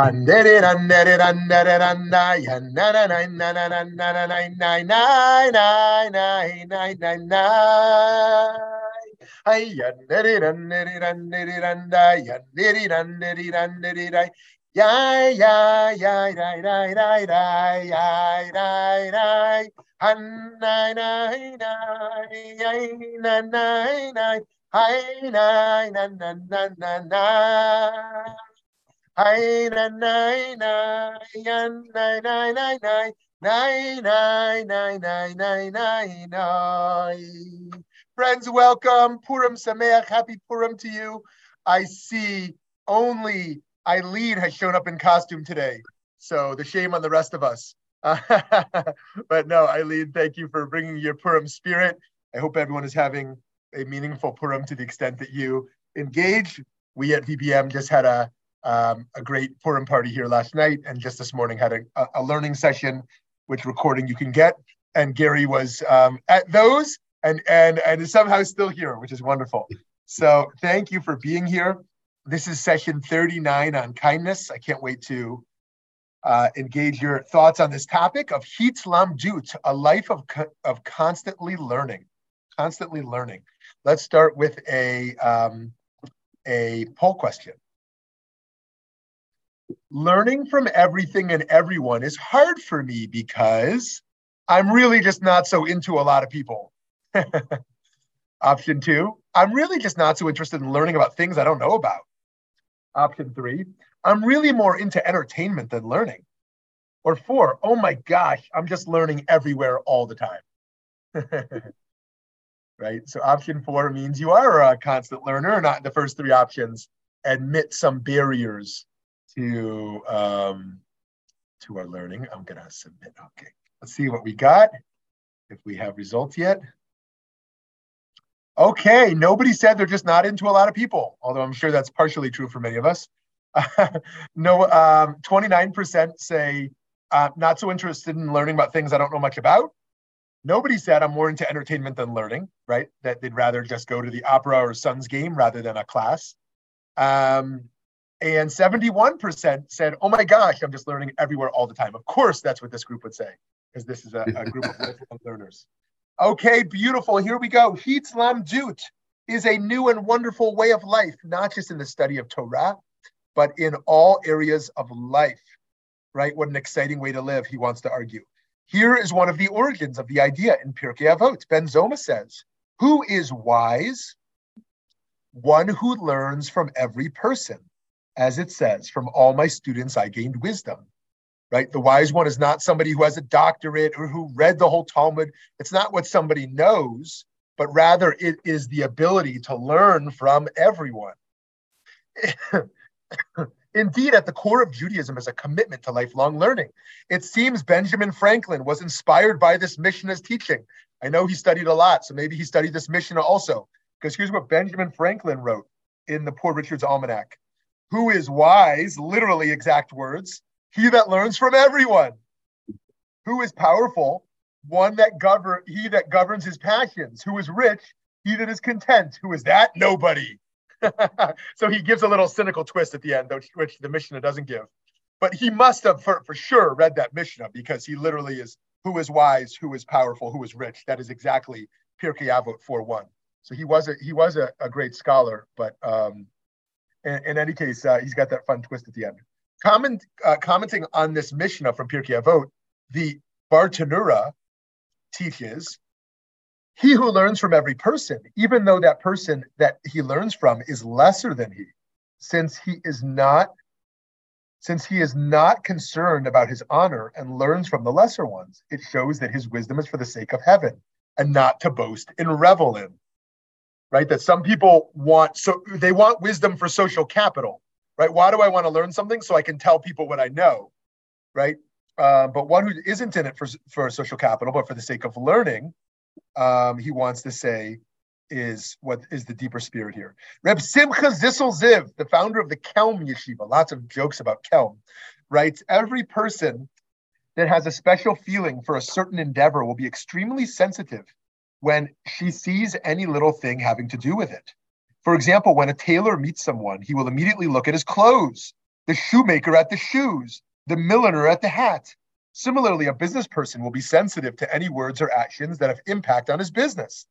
Na na na Friends, welcome. Purim Sameach. Happy Purim to you. I see only Eileen has shown up in costume today. So the shame on the rest of us. but no, Eileen, thank you for bringing your Purim spirit. I hope everyone is having a meaningful Purim to the extent that you engage. We at VBM just had a um, a great Purim party here last night, and just this morning had a, a learning session, which recording you can get. And Gary was um, at those, and and and is somehow still here, which is wonderful. So thank you for being here. This is session 39 on kindness. I can't wait to uh, engage your thoughts on this topic of Heat Hitlamdut, a life of co- of constantly learning, constantly learning. Let's start with a um, a poll question learning from everything and everyone is hard for me because I'm really just not so into a lot of people. Option two, I'm really just not so interested in learning about things I don't know about. Option three, I'm really more into entertainment than learning. Or four, oh my gosh, I'm just learning everywhere all the time. right? So option four means you are a constant learner, not the first three options admit some barriers to um, to our learning. I'm gonna submit. Okay, let's see what we got. If we have results yet. Okay, nobody said they're just not into a lot of people, although I'm sure that's partially true for many of us. no, um, 29% say uh, not so interested in learning about things I don't know much about. Nobody said I'm more into entertainment than learning, right? That they'd rather just go to the opera or Suns game rather than a class. Um, and 71% said, oh my gosh, I'm just learning everywhere all the time. Of course, that's what this group would say, because this is a, a group of lifelong learners. Okay, beautiful. Here we go. Hitlamdut is a new and wonderful way of life, not just in the study of Torah, but in all areas of life, right? What an exciting way to live, he wants to argue. Here is one of the origins of the idea in Pirkei Avot. Ben Zoma says, Who is wise? One who learns from every person as it says, from all my students I gained wisdom. Right? The wise one is not somebody who has a doctorate or who read the whole Talmud. It's not what somebody knows, but rather it is the ability to learn from everyone. Indeed, at the core of Judaism is a commitment to lifelong learning. It seems Benjamin Franklin was inspired by this Mishnah's teaching. I know he studied a lot, so maybe he studied this Mishnah also. Because here's what Benjamin Franklin wrote in the Poor Richard's Almanac who is wise, literally exact words, he that learns from everyone. Who is powerful, one that govern he that governs his passions. Who is rich, he that is content. Who is that? Nobody. so he gives a little cynical twist at the end, which, the Mishnah doesn't give. But he must have for, for sure read that Mishnah because he literally is who is wise, who is powerful, who is rich. That is exactly Pirkei Avot 4.1. So he was a he was a, a great scholar, but um, in, in any case, uh, he's got that fun twist at the end. Comment, uh, commenting on this Mishnah from Pirkei Avot, the Bartenura teaches, he who learns from every person, even though that person that he learns from is lesser than he, since he is not since he is not concerned about his honor and learns from the lesser ones, it shows that his wisdom is for the sake of heaven and not to boast and revel in right? That some people want so they want wisdom for social capital, right? Why do I want to learn something so I can tell people what I know, right? Uh, but one who isn't in it for for social capital, but for the sake of learning, um, he wants to say is what is the deeper spirit here. Reb Simcha Zissel Ziv, the founder of the Kelm Yeshiva, lots of jokes about Kelm, writes every person that has a special feeling for a certain endeavor will be extremely sensitive when she sees any little thing having to do with it. For example, when a tailor meets someone, he will immediately look at his clothes the shoemaker at the shoes, the milliner at the hat. Similarly, a business person will be sensitive to any words or actions that have impact on his business.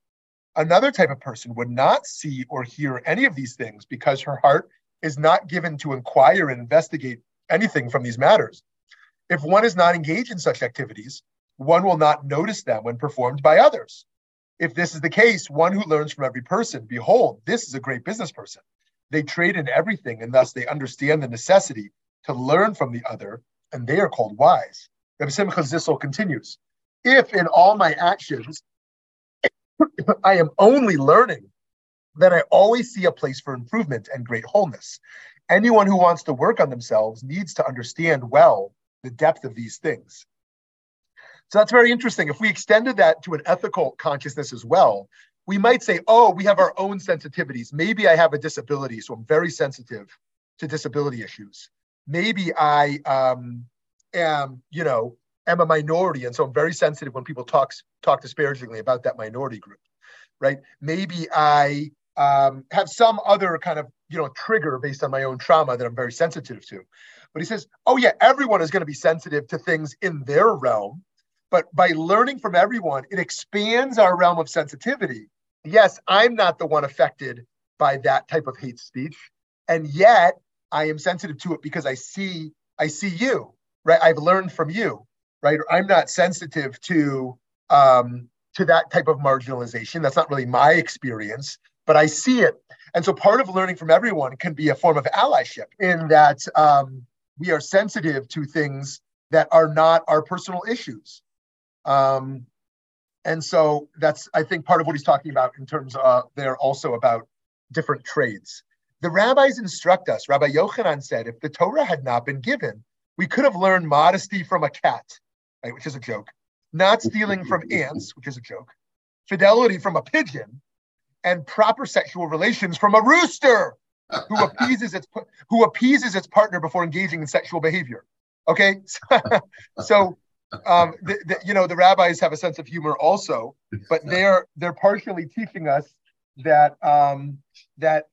Another type of person would not see or hear any of these things because her heart is not given to inquire and investigate anything from these matters. If one is not engaged in such activities, one will not notice them when performed by others. If this is the case, one who learns from every person, behold, this is a great business person. They trade in everything, and thus they understand the necessity to learn from the other, and they are called wise. Simcha Zissel continues, if in all my actions I am only learning, then I always see a place for improvement and great wholeness. Anyone who wants to work on themselves needs to understand well the depth of these things. So that's very interesting. If we extended that to an ethical consciousness as well, we might say, oh, we have our own sensitivities. Maybe I have a disability, so I'm very sensitive to disability issues. Maybe I um, am, you know, am a minority, and so I'm very sensitive when people talk talk disparagingly about that minority group, right? Maybe I um, have some other kind of, you know, trigger based on my own trauma that I'm very sensitive to. But he says, oh yeah, everyone is going to be sensitive to things in their realm, but by learning from everyone, it expands our realm of sensitivity yes, I'm not the one affected by that type of hate speech, and yet I am sensitive to it because I see I see you, right? I've learned from you, right? I'm not sensitive to um, to that type of marginalization. That's not really my experience, but I see it. And so part of learning from everyone can be a form of allyship in that um, we are sensitive to things that are not our personal issues. Um, and so that's, I think, part of what he's talking about in terms of they're also about different trades. The rabbis instruct us, Rabbi Yochanan said, if the Torah had not been given, we could have learned modesty from a cat, right, which is a joke, not stealing from ants, which is a joke, fidelity from a pigeon, and proper sexual relations from a rooster who appeases its who appeases its partner before engaging in sexual behavior. Okay, so um, the, the, you know, the rabbis have a sense of humor also, but they're they're partially teaching us that um, that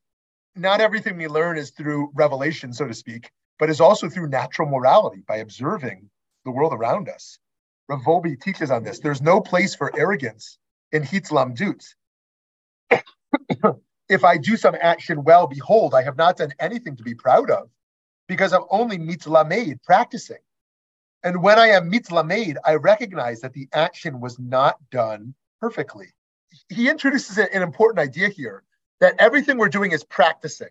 not everything we learn is through revelation, so to speak, but is also through natural morality by observing the world around us. Rav Wolbe teaches on this. There's no place for arrogance in hitlamdut. if I do some action well, behold, I have not done anything to be proud of, because I'm only mitlamed, practicing. And when I am mitlamed, I recognize that the action was not done perfectly. He introduces an important idea here that everything we're doing is practicing.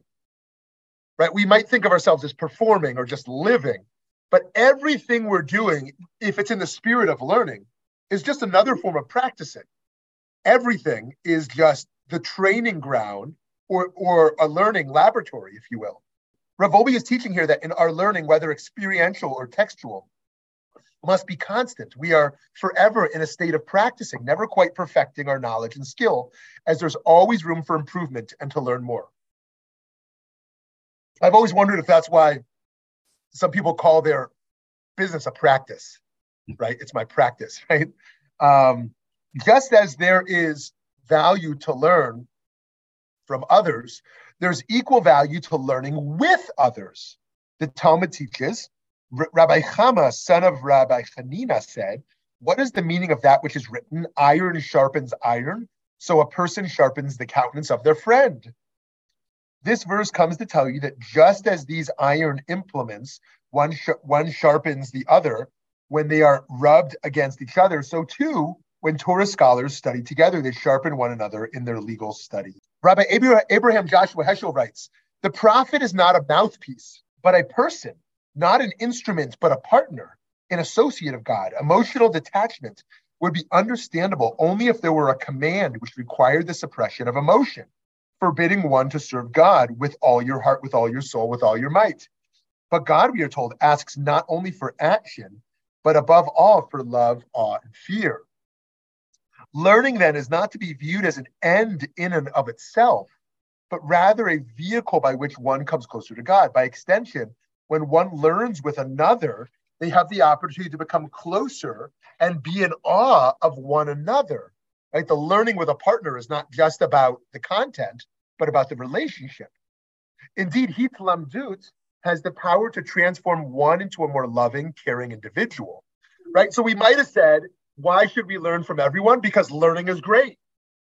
Right? We might think of ourselves as performing or just living, but everything we're doing, if it's in the spirit of learning, is just another form of practicing. Everything is just the training ground or, or a learning laboratory, if you will. Rav Wolbe is teaching here that in our learning, whether experiential or textual, must be constant. We are forever in a state of practicing, never quite perfecting our knowledge and skill, as there's always room for improvement and to learn more. I've always wondered if that's why some people call their business a practice, right? It's my practice, right? Um, just as there is value to learn from others, there's equal value to learning with others. The Talmud teaches Rabbi Chama, son of Rabbi Hanina, said, What is the meaning of that which is written? Iron sharpens iron, so a person sharpens the countenance of their friend. This verse comes to tell you that just as these iron implements, one, sh- one sharpens the other when they are rubbed against each other, so too, when Torah scholars study together, they sharpen one another in their legal study. Rabbi Abraham Joshua Heschel writes, The prophet is not a mouthpiece, but a person not an instrument, but a partner, an associate of God. Emotional detachment would be understandable only if there were a command which required the suppression of emotion, forbidding one to serve God with all your heart, with all your soul, with all your might. But God, we are told, asks not only for action, but above all for love, awe, and fear. Learning then is not to be viewed as an end in and of itself, but rather a vehicle by which one comes closer to God. By extension, when one learns with another, they have the opportunity to become closer and be in awe of one another. Right? The learning with a partner is not just about the content, but about the relationship. Indeed, hitlamdut has the power to transform one into a more loving, caring individual, right? So we might have said, why should we learn from everyone? Because learning is great.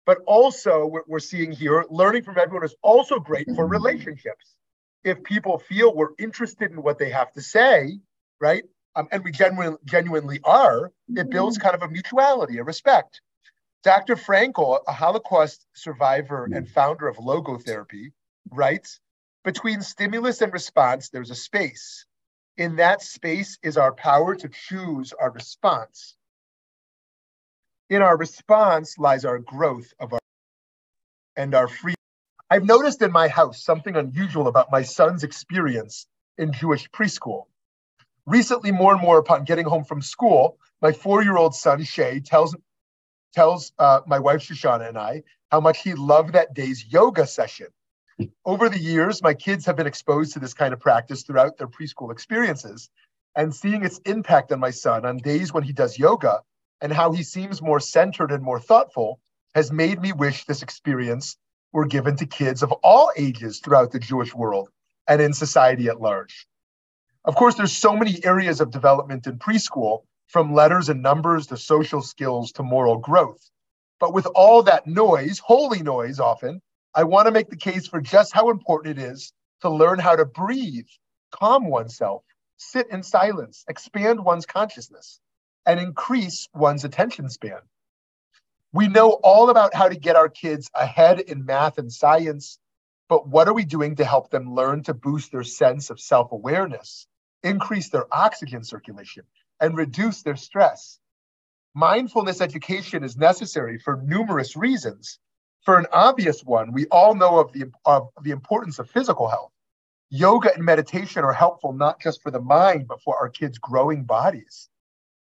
But also, we're seeing here, learning from everyone is also great for relationships. If people feel we're interested in what they have to say, right? Um, and we genuinely, genuinely are, it builds kind of a mutuality, a respect. Dr. Frankl, a Holocaust survivor and founder of logotherapy, writes Between stimulus and response, there's a space. In that space is our power to choose our response. In our response lies our growth of our and our freedom. I've noticed in my house something unusual about my son's experience in Jewish preschool. Recently, more and more upon getting home from school, my four-year-old son Shay tells tells uh, my wife Shoshana and I how much he loved that day's yoga session. Over the years, my kids have been exposed to this kind of practice throughout their preschool experiences, and seeing its impact on my son on days when he does yoga and how he seems more centered and more thoughtful has made me wish this experience were given to kids of all ages throughout the Jewish world and in society at large. Of course, there's so many areas of development in preschool from letters and numbers to social skills to moral growth. But with all that noise, holy noise often, I want to make the case for just how important it is to learn how to breathe, calm oneself, sit in silence, expand one's consciousness, and increase one's attention span. We know all about how to get our kids ahead in math and science, but what are we doing to help them learn to boost their sense of self awareness, increase their oxygen circulation, and reduce their stress. Mindfulness education is necessary for numerous reasons. For an obvious one, we all know of the, of the importance of physical health. Yoga and meditation are helpful not just for the mind, but for our kids' growing bodies.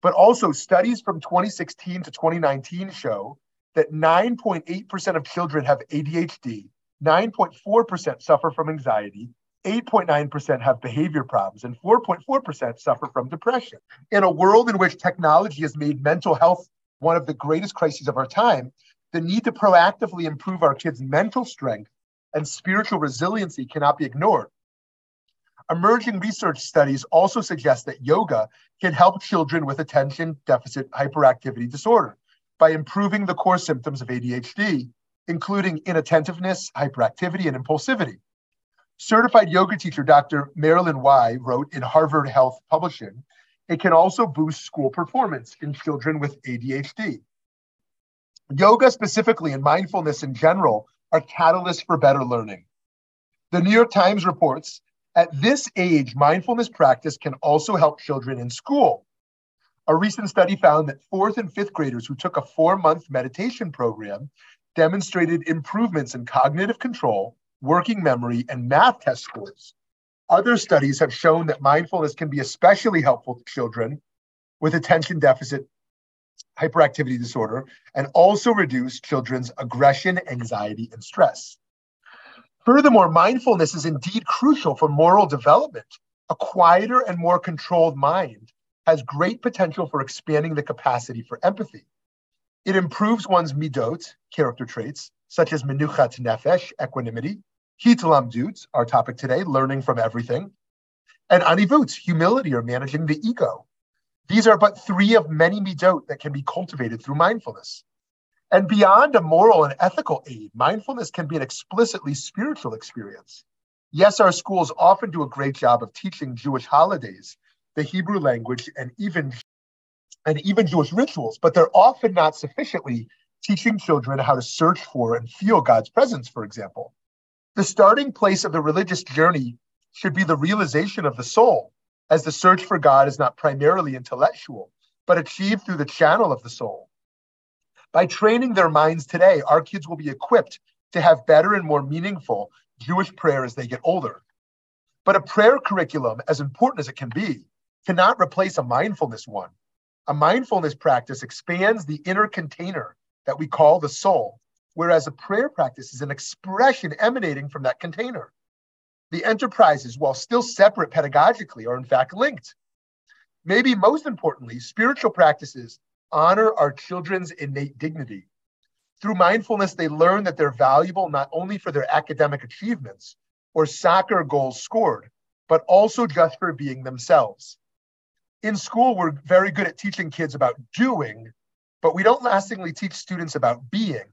But also, studies from 2016 to 2019 show that 9.8% of children have ADHD, 9.4% suffer from anxiety, 8.9% have behavior problems, and 4.4% suffer from depression. In a world in which technology has made mental health one of the greatest crises of our time, the need to proactively improve our kids' mental strength and spiritual resiliency cannot be ignored. Emerging research studies also suggest that yoga can help children with attention deficit hyperactivity disorder by improving the core symptoms of ADHD, including inattentiveness, hyperactivity, and impulsivity. Certified yoga teacher Dr. Marlynn Wei wrote in Harvard Health Publishing, it can also boost school performance in children with ADHD. Yoga specifically and mindfulness in general are catalysts for better learning. The New York Times reports at this age, mindfulness practice can also help children in school. A recent study found that fourth and fifth graders who took a four month meditation program demonstrated improvements in cognitive control, working memory, and math test scores. Other studies have shown that mindfulness can be especially helpful to children with attention deficit hyperactivity disorder and also reduce children's aggression, anxiety, and stress. Furthermore, mindfulness is indeed crucial for moral development. A quieter and more controlled mind has great potential for expanding the capacity for empathy. It improves one's midot, character traits, such as menuchat nefesh, equanimity, hitlamdut, our topic today, learning from everything, and anivut, humility or managing the ego. These are but three of many midot that can be cultivated through mindfulness. And beyond a moral and ethical aid, mindfulness can be an explicitly spiritual experience. Yes, our schools often do a great job of teaching Jewish holidays, the Hebrew language, and even and even Jewish rituals, but they're often not sufficiently teaching children how to search for and feel God's presence, for example. The starting place of the religious journey should be the realization of the soul, as the search for God is not primarily intellectual, but achieved through the channel of the soul. By training their minds today, our kids will be equipped to have better and more meaningful Jewish prayer as they get older. But a prayer curriculum, as important as it can be, cannot replace a mindfulness one. A mindfulness practice expands the inner container that we call the soul, whereas a prayer practice is an expression emanating from that container. The enterprises, while still separate pedagogically, are in fact linked. Maybe most importantly, spiritual practices honor our children's innate dignity. Through mindfulness, they learn that they're valuable not only for their academic achievements or soccer goals scored, but also just for being themselves. In school, we're very good at teaching kids about doing, but we don't lastingly teach students about being.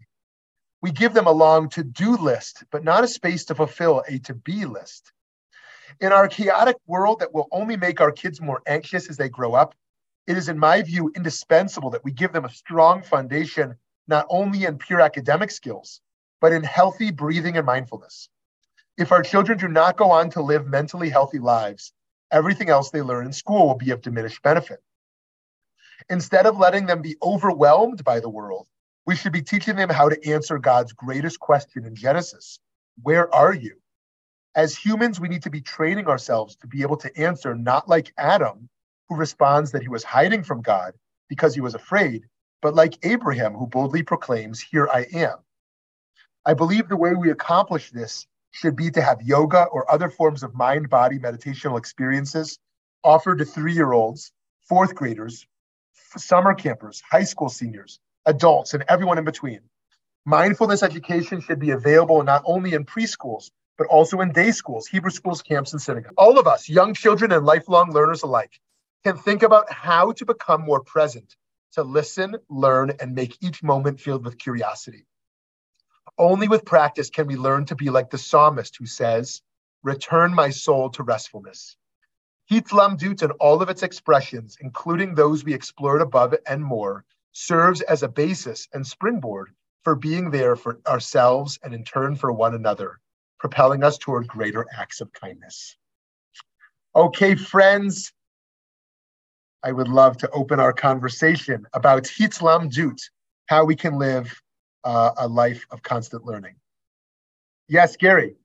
We give them a long to do list, but not a space to fulfill a to be list. In our chaotic world that will only make our kids more anxious as they grow up, it is, in my view, indispensable that we give them a strong foundation, not only in pure academic skills, but in healthy breathing and mindfulness. If our children do not go on to live mentally healthy lives, everything else they learn in school will be of diminished benefit. Instead of letting them be overwhelmed by the world, we should be teaching them how to answer God's greatest question in Genesis Where are you? As humans, we need to be training ourselves to be able to answer not like Adam, who responds that he was hiding from God because he was afraid, but like Abraham, who boldly proclaims, Here I am. I believe the way we accomplish this should be to have yoga or other forms of mind body meditational experiences offered to three year olds, fourth graders, summer campers, high school seniors, adults, and everyone in between. Mindfulness education should be available not only in preschools, but also in day schools, Hebrew schools, camps, and synagogues. All of us, young children and lifelong learners alike, can think about how to become more present, to listen, learn, and make each moment filled with curiosity. Only with practice can we learn to be like the psalmist who says, Return my soul to restfulness. Hitlamdut and all of its expressions, including those we explored above and more, serves as a basis and springboard for being there for ourselves and in turn for one another, propelling us toward greater acts of kindness. Okay, friends, I would love to open our conversation about Hitlamdut, how we can live uh, a life of constant learning. Yes, Gary.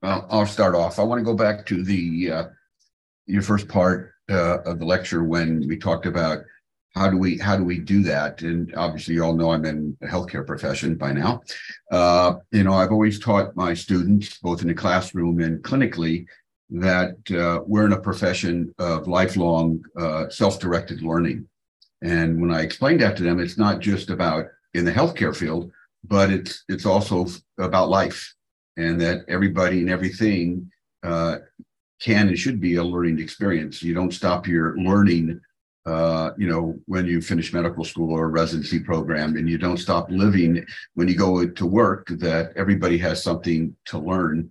Well, I'll start off. I want to go back to the uh, your first part uh, of the lecture when we talked about how do we how do we do that and obviously you all know i'm in the healthcare profession by now uh, you know i've always taught my students both in the classroom and clinically that uh, we're in a profession of lifelong uh, self-directed learning and when i explained that to them it's not just about in the healthcare field, but it's it's also about life, and that everybody and everything uh, can and should be a learning experience. You don't stop your learning, uh, you know, when you finish medical school or residency program, and you don't stop living when you go to work. That everybody has something to learn,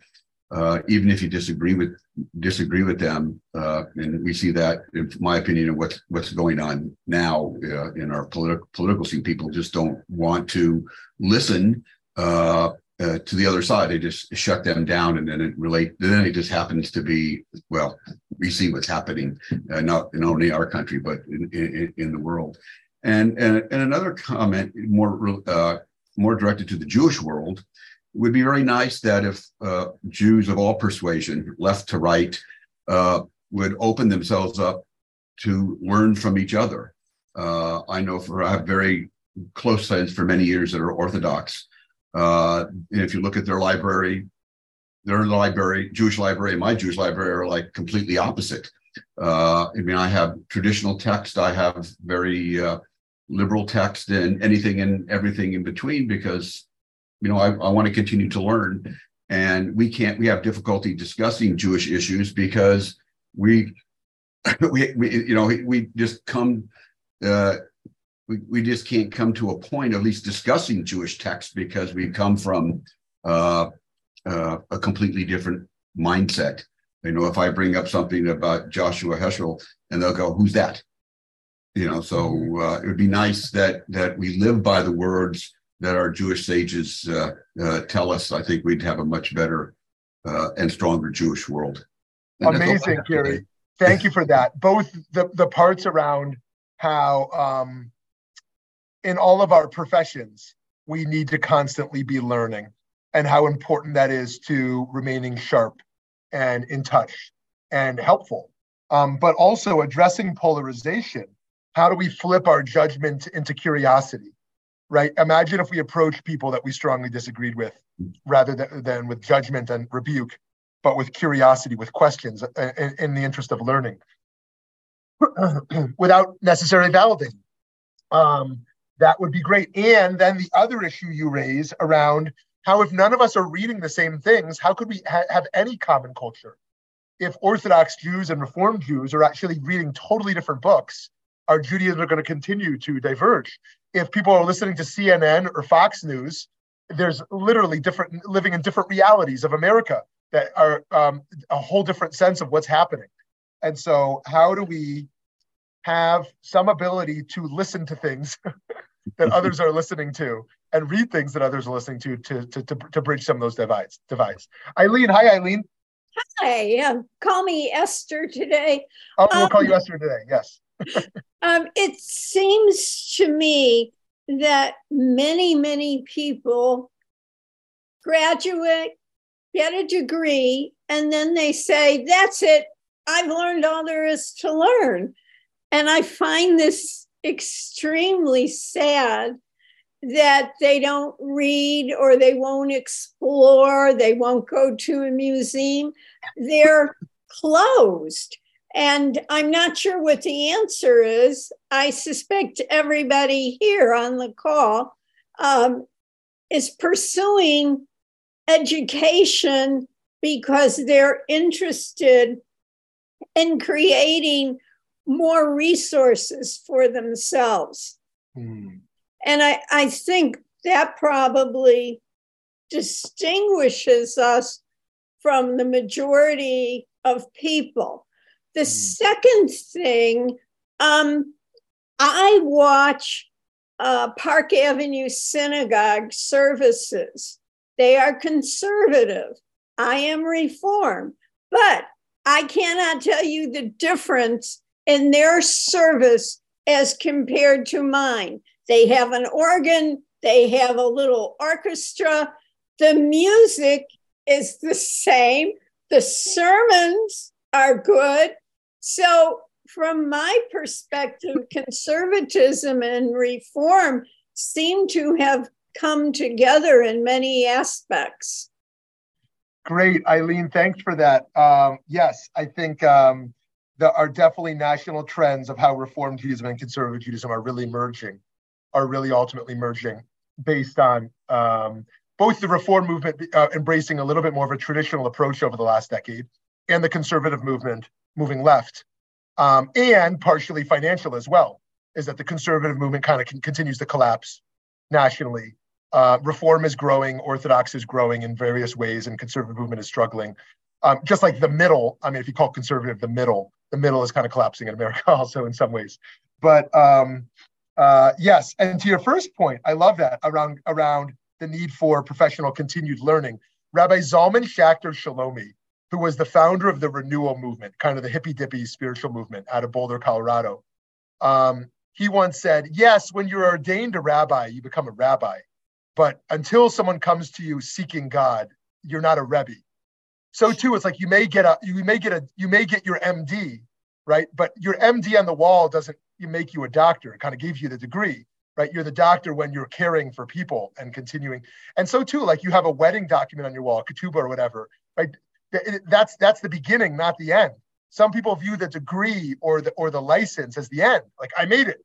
uh, even if you disagree with disagree with them, uh, and we see that, in my opinion, of what's what's going on now uh, in our political political scene. People just don't want to listen uh, uh, to the other side. They just shut them down, and then it relate. Then it just happens to be well. We see what's happening, not in only our country, but in, in, in the world. And, and and another comment, more more directed to the Jewish world, it would be very nice that if uh, Jews of all persuasion, left to right, uh, would open themselves up to learn from each other. Uh, I know for I have very close friends for many years that are Orthodox. Uh, if you look at their library, their library, Jewish library, and my Jewish library are like completely opposite. Uh, I mean, I have traditional text, I have very uh, liberal text, and anything and everything in between because you know, I, I want to continue to learn. And we can't, we have difficulty discussing Jewish issues because we, we, we you know, we just come, uh, we, we just can't come to a point at least discussing Jewish texts because we come from uh, uh, a completely different mindset. You know, if I bring up something about Joshua Heschel and they'll go, who's that? You know, so uh, it would be nice that that we live by the words that our Jewish sages uh, uh, tell us, I think we'd have a much better uh, and stronger Jewish world. And Amazing, Gary. Thank you for that. Both the, the parts around how um, in all of our professions, we need to constantly be learning and how important that is to remaining sharp and in touch and helpful. Um, but also addressing polarization. How do we flip our judgment into curiosity? Right? Imagine if we approached people that we strongly disagreed with rather than, than with judgment and rebuke, but with curiosity, with questions uh, in, in the interest of learning without necessarily validating. Um, that would be great. And then the other issue you raise around how, if none of us are reading the same things, how could we ha- have any common culture? if Orthodox Jews and Reformed Jews are actually reading totally different books, our Judaism are going to continue to diverge. If people are listening to CNN or Fox News, there's literally different living in different realities of America that are um, a whole different sense of what's happening. And so, how do we have some ability to listen to things that others are listening to and read things that others are listening to to, to, to, to bridge some of those divides? Divides. Eileen, hi, Eileen. Hi, um, call me Esther today. Oh, we'll um, call you um, Esther today. Yes. Um, it seems to me that many, many people graduate, get a degree, and then they say, That's it. I've learned all there is to learn. And I find this extremely sad that they don't read or they won't explore, they won't go to a museum. They're closed. And I'm not sure what the answer is. I suspect everybody here on the call um, is pursuing education because they're interested in creating more resources for themselves. Mm. And I, I think that probably distinguishes us from the majority of people. The mm. second thing, um, I watch uh, Park Avenue Synagogue services. They are conservative. I am reform, but I cannot tell you the difference in their service as compared to mine. They have an organ, they have a little orchestra. The music is the same, the sermons are good. So, from my perspective, conservatism and reform seem to have come together in many aspects. Great, Eileen. Thanks for that. Um, yes, I think um, there are definitely national trends of how Reformed Judaism and Conservative Judaism are really merging, are really ultimately merging based on um, both the Reform movement uh, embracing a little bit more of a traditional approach over the last decade and the conservative movement moving left, um, and partially financial as well, is that the conservative movement kind of con- continues to collapse nationally. Uh, reform is growing, Orthodox is growing in various ways, and conservative movement is struggling. Um, just like the middle, I mean, if you call conservative the middle, the middle is kind of collapsing in America also in some ways. But um, uh, yes, and to your first point, I love that around around the need for professional continued learning. Rabbi Zalman Schachter Shalomi, who was the founder of the renewal movement, kind of the hippy dippy spiritual movement out of Boulder, Colorado, um, he once said, Yes, when you're ordained a rabbi, you become a rabbi. But until someone comes to you seeking God, you're not a rebbe. So too it's like you may get a you may get a you may get your md right? But your md on the wall doesn't make you a doctor. It kind of gives you the degree right? You're the doctor when you're caring for people and continuing. And so too like you have a wedding document on your wall ketubah or whatever right that's that's the beginning not the end some people view the degree or the or the license as the end like i made it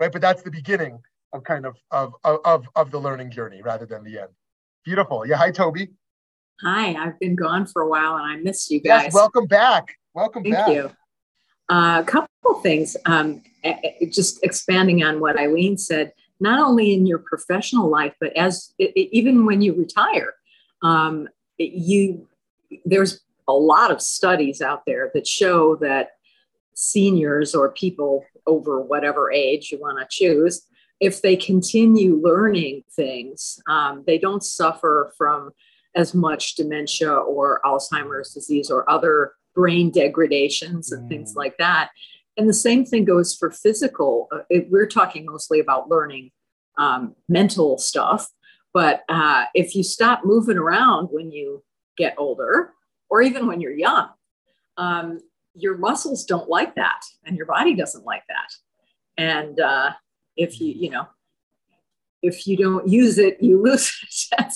right but that's the beginning of kind of of of, of the learning journey rather than the end beautiful yeah hi toby Hi, I've been gone for a while and I missed you guys. Yes, welcome back. Welcome Thank back. you. Uh, a couple things, um, just expanding on what Eileen said, not only in your professional life, but as even when you retire, um, you there's a lot of studies out there that show that seniors or people over whatever age you want to choose, if they continue learning things, um, they don't suffer from as much dementia or Alzheimer's disease or other brain degradations and mm. things like that. And the same thing goes for physical. Uh, it, we're talking mostly about learning um, mental stuff. But uh, if you stop moving around when you get older, or even when you're young, um, your muscles don't like that, and your body doesn't like that. And uh, if you, you know, if you don't use it, you lose it.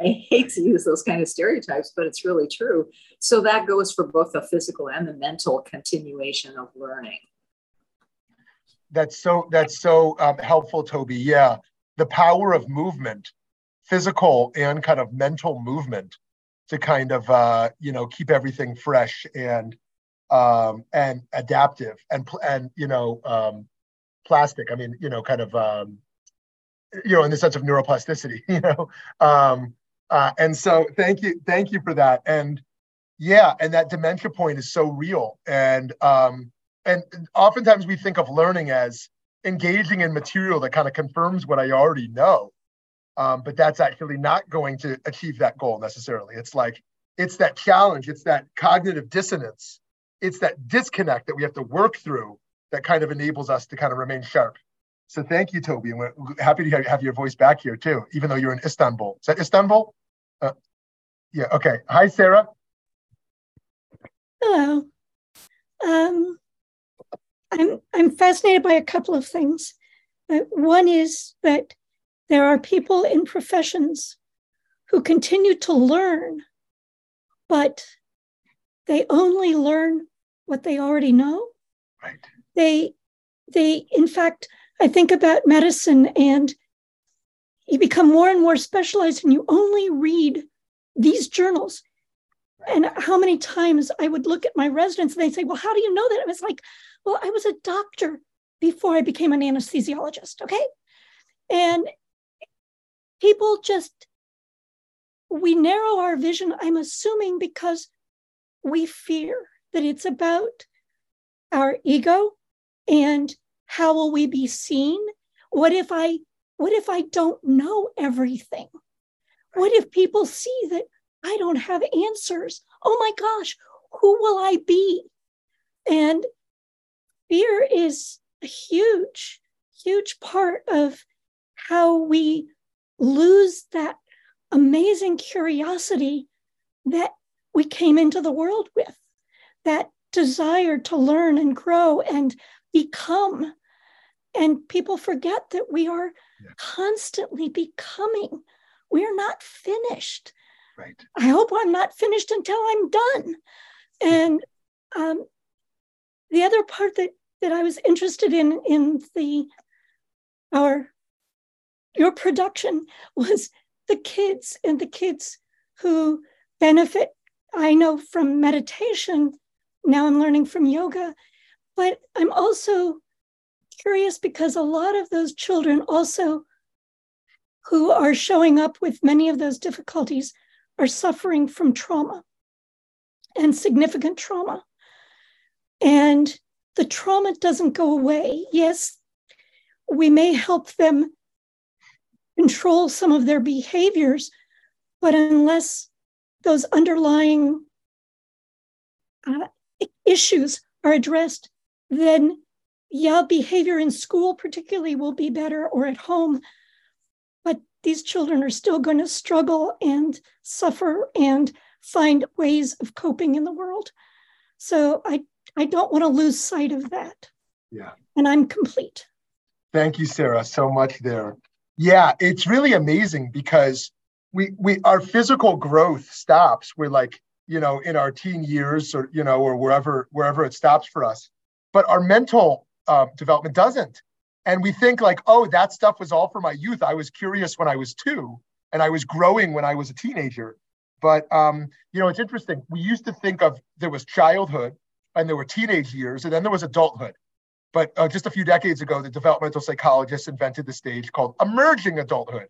I hate to use those kind of stereotypes, but it's really true. So that goes for both the physical and the mental continuation of learning. That's so that's so um, helpful, Toby. Yeah, the power of movement, physical and kind of mental movement, to kind of uh, you know keep everything fresh and um, and adaptive and and you know um, plastic. I mean, you know, kind of um, you know in the sense of neuroplasticity. You know, um, uh, and so thank you, thank you for that. And yeah, and that dementia point is so real. And um, and oftentimes we think of learning as engaging in material that kind of confirms what I already know. Um, but that's actually not going to achieve that goal necessarily. It's like it's that challenge, it's that cognitive dissonance, it's that disconnect that we have to work through that kind of enables us to kind of remain sharp. So thank you, Toby, and we're happy to have your voice back here too, even though you're in Istanbul. Is that Istanbul? Uh, yeah. Okay. Hi, Sarah. Hello. Um, I'm I'm fascinated by a couple of things. Uh, one is that there are people in professions who continue to learn, but they only learn what they already know. Right. They they in fact, I think about medicine and you become more and more specialized and you only read these journals. And how many times I would look at my residents and they say, Well, how do you know that? I was like, Well, I was a doctor before I became an anesthesiologist. Okay. And people just, we narrow our vision, I'm assuming, because we fear that it's about our ego and how will we be seen? What if I what if I don't know everything? What if people see that I don't have answers? Oh my gosh, who will I be? And fear is a huge, huge part of how we lose that amazing curiosity that we came into the world with, that desire to learn and grow and become. And people forget that we are yeah. constantly becoming. We're not finished. Right. I hope I'm not finished until I'm done. And um, the other part that that I was interested in in the our your production was the kids and the kids who benefit. I know from meditation. Now I'm learning from yoga, but I'm also curious because a lot of those children also who are showing up with many of those difficulties are suffering from trauma and significant trauma. And the trauma doesn't go away. Yes, we may help them control some of their behaviors, but unless those underlying uh, issues are addressed, then yeah, behavior in school particularly will be better or at home, but these children are still going to struggle and suffer and find ways of coping in the world. So I, I don't want to lose sight of that. Yeah. And I'm complete. Thank you, Sarah, so much there. Yeah, it's really amazing because we we our physical growth stops. We're like, you know, in our teen years or you know, or wherever wherever it stops for us. But our mental uh, development doesn't. And we think like, oh, that stuff was all for my youth. I was curious when I was two, and I was growing when I was a teenager. But um, you know, it's interesting. We used to think of there was childhood, and there were teenage years, and then there was adulthood. But uh, just a few decades ago, the developmental psychologists invented the stage called emerging adulthood,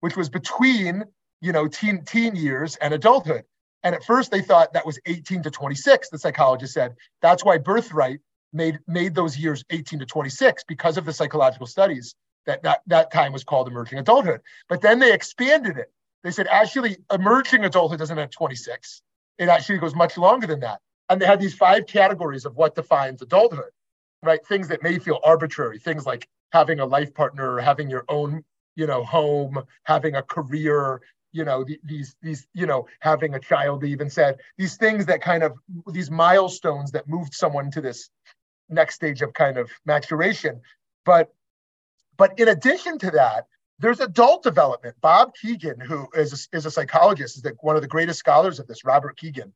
which was between you know teen teen years and adulthood. And at first, they thought that was 18 to 26. The psychologist said that's why birthright made made those years 18 to 26 because of the psychological studies that that, that time was called emerging adulthood. But then they expanded it. They said actually emerging adulthood doesn't have 26. It actually goes much longer than that. And they had these five categories of what defines adulthood, right? Things that may feel arbitrary, things like having a life partner, having your own, you know, home, having a career, you know these these you know having a child even said these things that kind of these milestones that moved someone to this next stage of kind of maturation. But but in addition to that, there's adult development. Bob Kegan, who is a, is a psychologist, is the, one of the greatest scholars of this, Robert Kegan,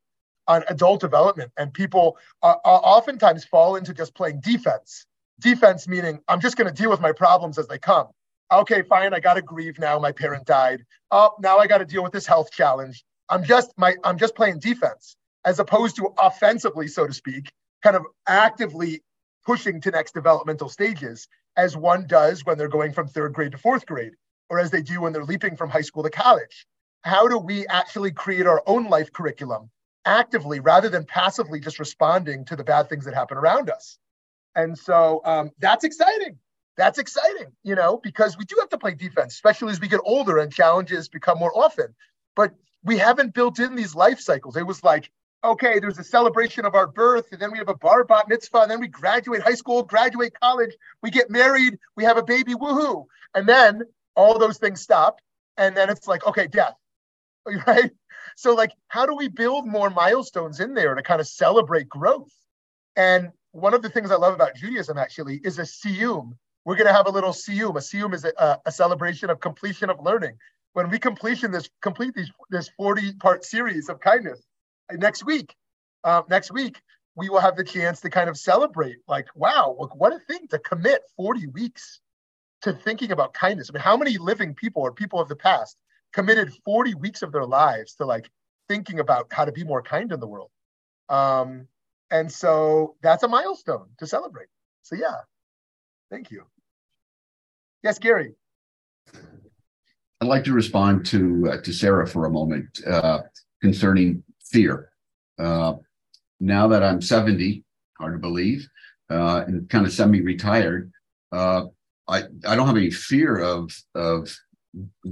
on adult development. And people uh, oftentimes fall into just playing defense. Defense meaning I'm just going to deal with my problems as they come. Okay, fine. I got to grieve now. My parent died. Oh, now I got to deal with this health challenge. I'm just my I'm just playing defense as opposed to offensively, so to speak, kind of actively pushing to next developmental stages as one does when they're going from third grade to fourth grade, or as they do when they're leaping from high school to college. How do we actually create our own life curriculum actively rather than passively just responding to the bad things that happen around us? And so um, that's exciting. That's exciting, you know, because we do have to play defense, especially as we get older and challenges become more often. But we haven't built in these life cycles. It was like, okay, there's a celebration of our birth, and then we have a bar bat mitzvah, and then we graduate high school, graduate college, we get married, we have a baby, woohoo. And then all those things stop. And then it's like, okay, death. Right. So, like, how do we build more milestones in there to kind of celebrate growth? And one of the things I love about Judaism actually is a siyum. We're going to have a little siyum. A siyum is a, a celebration of completion of learning. When we completion this complete these this 40 part series of kindness, next week, uh, next week, we will have the chance to kind of celebrate like, wow, look, what a thing to commit 40 weeks to thinking about kindness. I mean, how many living people or people of the past committed 40 weeks of their lives to like thinking about how to be more kind in the world? Um, and so that's a milestone to celebrate. So yeah, thank you. Yes, Gary. I'd like to respond to uh, to Sarah for a moment uh, concerning fear. Uh, now that I'm 70, hard to believe, uh, and kind of semi-retired, uh, I I don't have any fear of of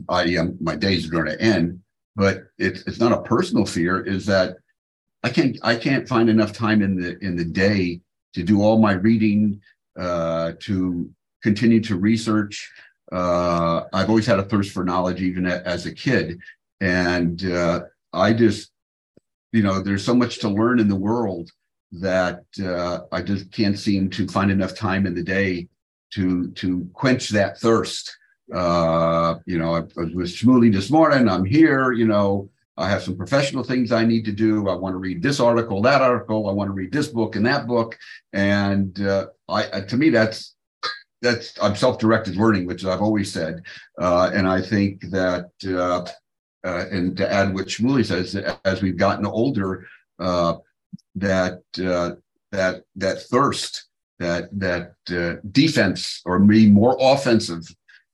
I am my days are going to end, but it's it's not a personal fear. Is that I can't I can't find enough time in the in the day to do all my reading, uh, to continue to research. Uh, I've always had a thirst for knowledge, even as a kid, and uh, I just you know, there's so much to learn in the world that uh, I just can't seem to find enough time in the day to to quench that thirst. Uh, you know, I, I was Shmuly this morning. I'm here. You know, I have some professional things I need to do. I want to read this article, that article. I want to read this book and that book. And uh, I, to me, that's that's I'm self-directed learning, which I've always said. Uh, and I think that uh, uh, and to add what Shmuly says, as we've gotten older, uh, that uh, that that thirst, that that uh, defense, or being more offensive,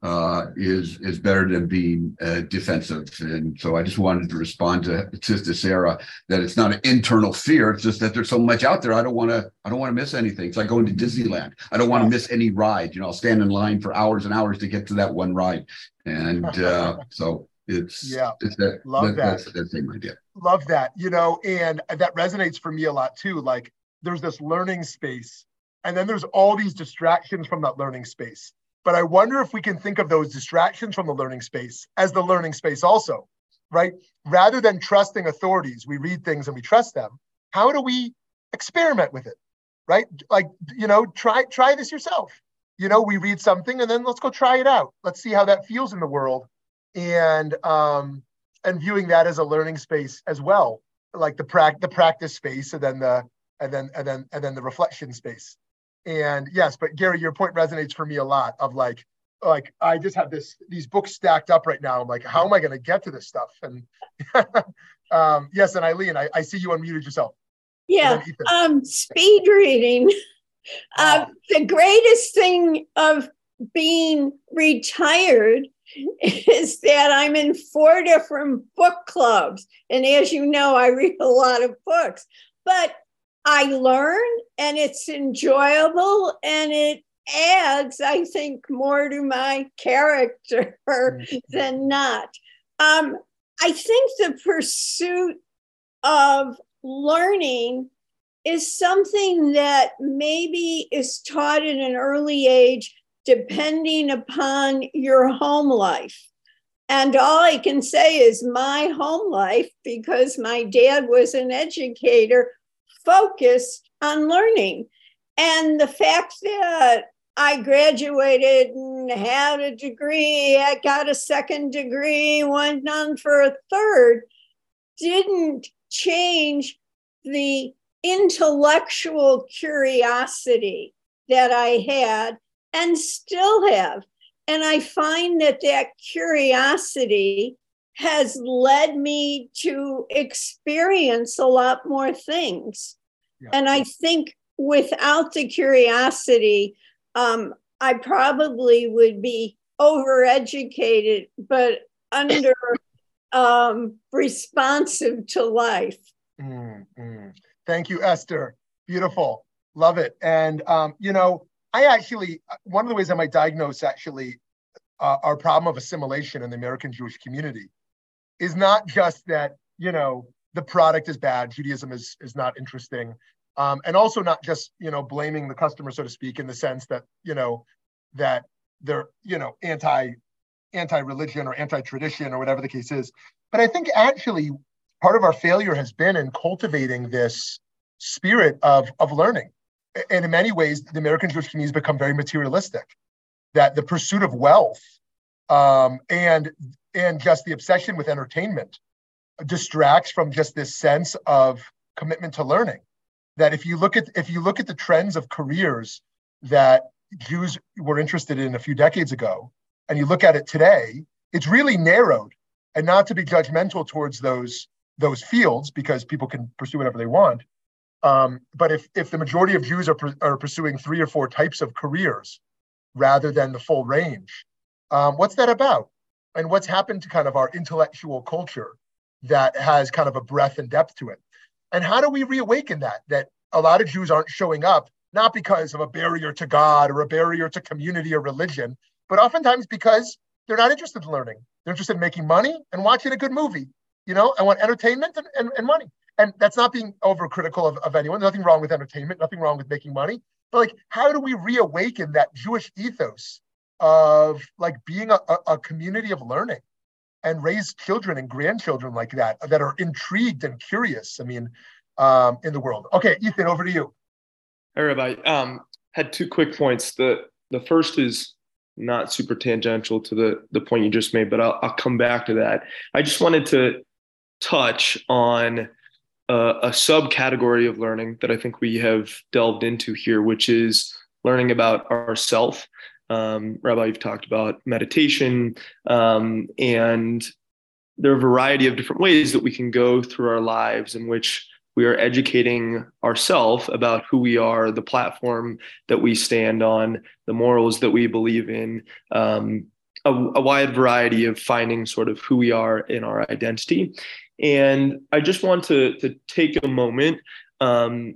uh, is is better than being uh, defensive. And so I just wanted to respond to Sister Sarah that it's not an internal fear; it's just that there's so much out there. I don't want to I don't want to miss anything. It's like going to Disneyland. I don't want to miss any ride. You know, I'll stand in line for hours and hours to get to that one ride, and so it's yeah, it's that, love that, that. That's the same idea. Love that. You know, and that resonates for me a lot too. Like there's this learning space, and then there's all these distractions from that learning space. But I wonder if we can think of those distractions from the learning space as the learning space also, right? Rather than trusting authorities, we read things and we trust them. How do we experiment with it? Right? Like, you know, try try this yourself. You know, we read something and then let's go try it out. Let's see how that feels in the world and um, and viewing that as a learning space as well, like the prac the practice space, and then the and then and then and then the reflection space. And yes, but Gary, your point resonates for me a lot. Of like, like I just have this these books stacked up right now. I'm like, how am I going to get to this stuff? And um, yes, and Eileen, I, I see you unmuted yourself. Yeah, um, speed reading. Uh, the greatest thing of being retired is that I'm in four different book clubs. And as you know, I read a lot of books, but I learn and it's enjoyable and it adds, I think, more to my character mm-hmm. than not. Um, I think the pursuit of learning is something that maybe is taught at an early age depending upon your home life. And all I can say is my home life, because my dad was an educator, focused on learning. And the fact that I graduated and had a degree, I got a second degree, went on for a third, didn't change the intellectual curiosity that I had and still have. And I find that that curiosity has led me to experience a lot more things. Yeah. And I think without the curiosity, um, I probably would be overeducated, but under um, responsive to life. Mm-hmm. Thank you, Esther. Beautiful. Love it. And, um, you know, I actually, one of the ways I might diagnose actually uh, our problem of assimilation in the American Jewish community is not just that, you know, the product is bad, Judaism is, is not interesting, um, and also not just, you know, blaming the customer, so to speak, in the sense that, you know, that they're, you know, anti anti-religion or anti-tradition or whatever the case is. But I think actually part of our failure has been in cultivating this spirit of, of learning. And in many ways, the American Jewish community has become very materialistic. That the pursuit of wealth um, and and just the obsession with entertainment distracts from just this sense of commitment to learning. That if you look at if you look at the trends of careers that Jews were interested in a few decades ago, and you look at it today, it's really narrowed. And not to be judgmental towards those those fields because people can pursue whatever they want. Um, but if if the majority of Jews are, are pursuing three or four types of careers rather than the full range, um, what's that about? And what's happened to kind of our intellectual culture that has kind of a breadth and depth to it? And how do we reawaken that? That a lot of Jews aren't showing up not because of a barrier to God or a barrier to community or religion, but oftentimes because they're not interested in learning. They're interested in making money and watching a good movie. You know, I want entertainment and, and, and money. And that's not being overcritical of, of anyone. nothing wrong with entertainment, nothing wrong with making money. But like, how do we reawaken that Jewish ethos of like being a, a community of learning and raise children and grandchildren like that that are intrigued and curious? I mean, um, in the world. Okay, Ethan, over to you. Hey, Rabbi. Um, had two quick points. The the first is not super tangential to the the point you just made, but I'll, I'll come back to that. I just wanted to touch on a, a subcategory of learning that I think we have delved into here, which is learning about ourself. Um, Rabbi, you've talked about meditation, um, and there are a variety of different ways that we can go through our lives in which we are educating ourselves about who we are, the platform that we stand on, the morals that we believe in, um, a, a, wide variety of finding sort of who we are in our identity. And I just want to, to take a moment um,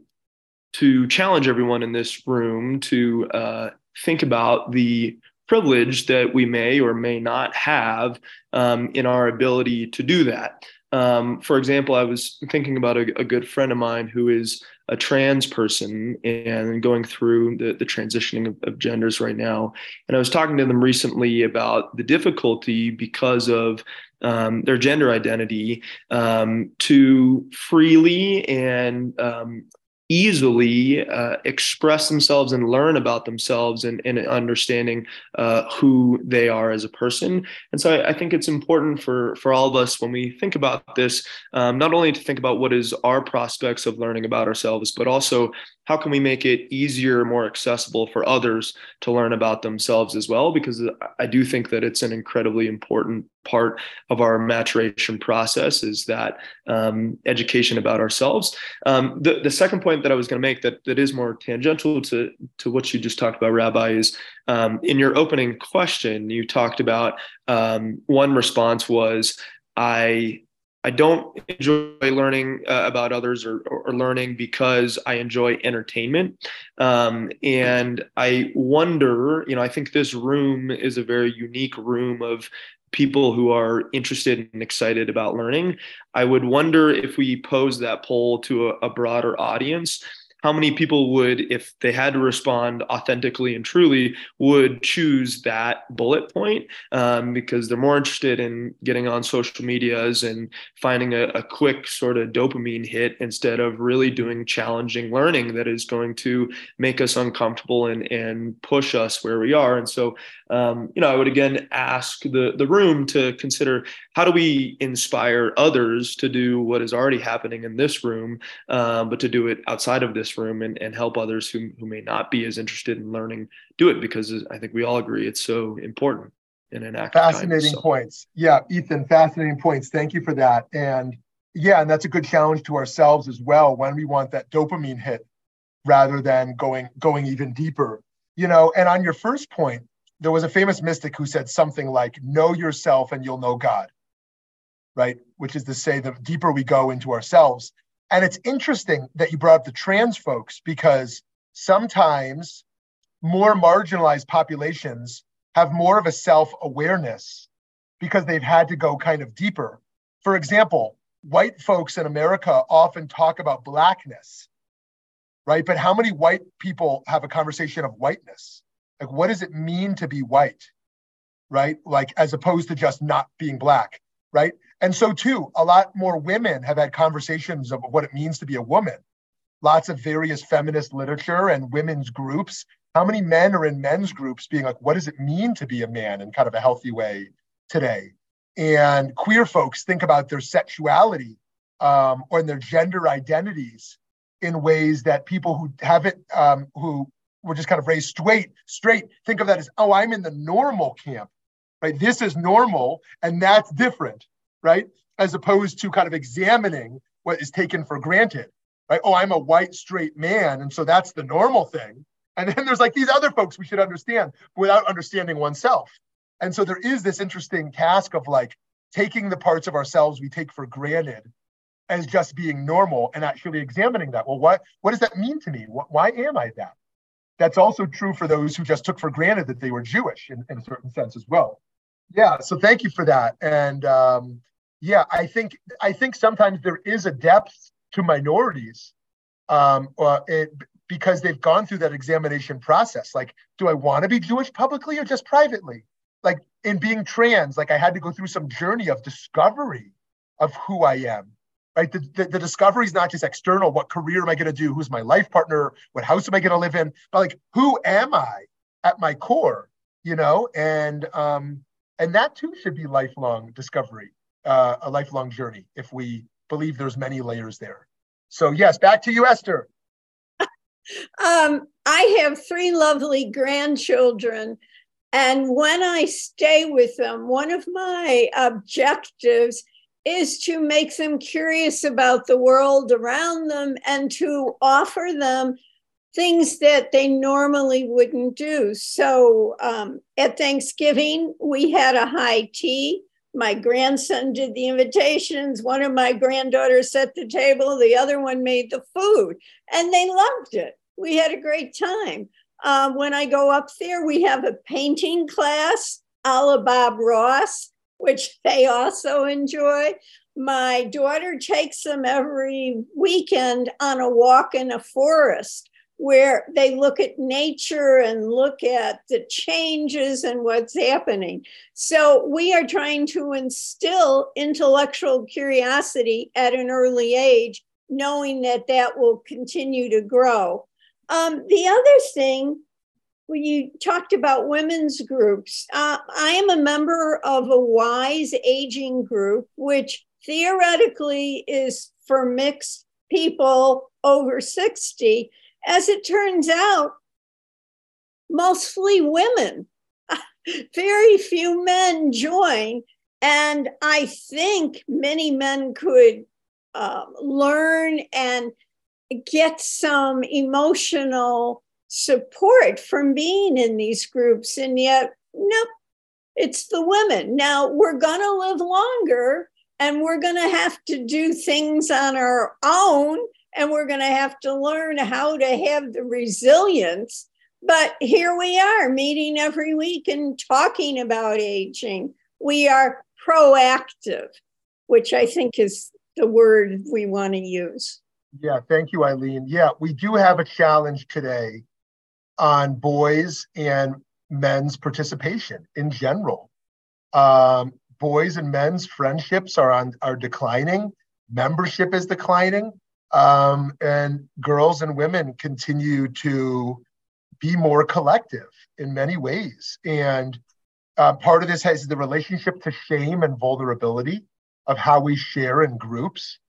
to challenge everyone in this room to uh, think about the privilege that we may or may not have um, in our ability to do that. Um, for example, I was thinking about a, a, good friend of mine who is a trans person and going through the, the transitioning of, of, genders right now. And I was talking to them recently about the difficulty because of um, their gender identity um, to freely and um, easily uh, express themselves and learn about themselves and, and understanding uh, who they are as a person. And so I, I, think it's important for, for all of us when we think about this, um, not only to think about what is our prospects of learning about ourselves, but also how can we make it easier, more accessible for others to learn about themselves as well? Because I do think that it's an incredibly important part of our maturation process is that um, education about ourselves. Um, the, the second point that I was going to make that, that is more tangential to, to what you just talked about, Rabbi, is um, in your opening question, you talked about um, one response was, I I don't enjoy learning uh, about others or, or, learning because I enjoy entertainment. Um, and I wonder, you know, I think this room is a very unique room of people who are interested and excited about learning. I would wonder if we pose that poll to a, a broader audience how many people would, if they had to respond authentically and truly, would choose that bullet point um, because they're more interested in getting on social medias and finding a, a quick sort of dopamine hit instead of really doing challenging learning that is going to make us uncomfortable and, and push us where we are. And so, um, you know, I would again ask the, the room to consider how do we inspire others to do what is already happening in this room, um, but to do it outside of this room and, and help others who, who may not be as interested in learning do it because I think we all agree it's so important. in an active fascinating so. points yeah ethan fascinating points thank you for that and yeah and that's a good challenge to ourselves as well when we want that dopamine hit rather than going going even deeper you know and on your first point there was a famous mystic who said something like know yourself and you'll know god right which is to say the deeper we go into ourselves and it's interesting that you brought up the trans folks because sometimes more marginalized populations have more of a self awareness because they've had to go kind of deeper. For example, white folks in America often talk about blackness, right? But how many white people have a conversation of whiteness? Like, what does it mean to be white, right? Like, as opposed to just not being black, right? And so, too, a lot more women have had conversations of what it means to be a woman. Lots of various feminist literature and women's groups how many men are in men's groups being like, what does it mean to be a man in kind of a healthy way today? And queer folks think about their sexuality um, or their gender identities in ways that people who haven't, um, who were just kind of raised straight, straight, think of that as, oh, I'm in the normal camp, right? This is normal and that's different, right? As opposed to kind of examining what is taken for granted, right? Oh, I'm a white straight man, and so that's the normal thing. And then there's like these other folks we should understand without understanding oneself. And so there is this interesting task of like taking the parts of ourselves we take for granted as just being normal and actually examining that. Well, what, what does that mean to me? Why am I that? That's also true for those who just took for granted that they were Jewish in, in a certain sense as well. Yeah, so thank you for that. And um, yeah, I think I think sometimes there is a depth to minorities um, it, because they've gone through that examination process. Like, do I want to be Jewish publicly or just privately? Like in being trans, like I had to go through some journey of discovery of who I am. Right. The, the, the discovery is not just external. What career am I going to do? Who's my life partner? What house am I going to live in? But like, who am I at my core? You know, and um, and that too should be lifelong discovery, uh, a lifelong journey. If we believe there's many layers there. So yes, back to you, Esther. Um, I have three lovely grandchildren. And when I stay with them, one of my objectives is to make them curious about the world around them and to offer them things that they normally wouldn't do. So um, at Thanksgiving, we had a high tea. My grandson did the invitations. One of my granddaughters set the table. The other one made the food, and they loved it we had a great time. Um, when I go up there, we have a painting class, a Bob Ross, which they also enjoy. My daughter takes them every weekend on a walk in a forest where they look at nature and look at the changes and what's happening. So we are trying to instill intellectual curiosity at an early age, knowing that that will continue to grow. Um, the other thing, when you talked about women's groups, uh, I am a member of a wise aging group, which theoretically is for mixed people over 60. As it turns out, mostly women. Very few men join. And I think many men could uh, learn and get some emotional support from being in these groups. And yet, nope, it's the women. Now we're going to live longer and we're going to have to do things on our own and we're going to have to learn how to have the resilience. But here we are meeting every week and talking about aging. We are proactive, which I think is the word we want to use. Yeah, thank you, Eileen. Yeah, we do have a challenge today on boys and men's participation in general. Um, boys and men's friendships are on are declining. Membership is declining, um, and girls and women continue to be more collective in many ways. And uh, part of this has the relationship to shame and vulnerability of how we share in groups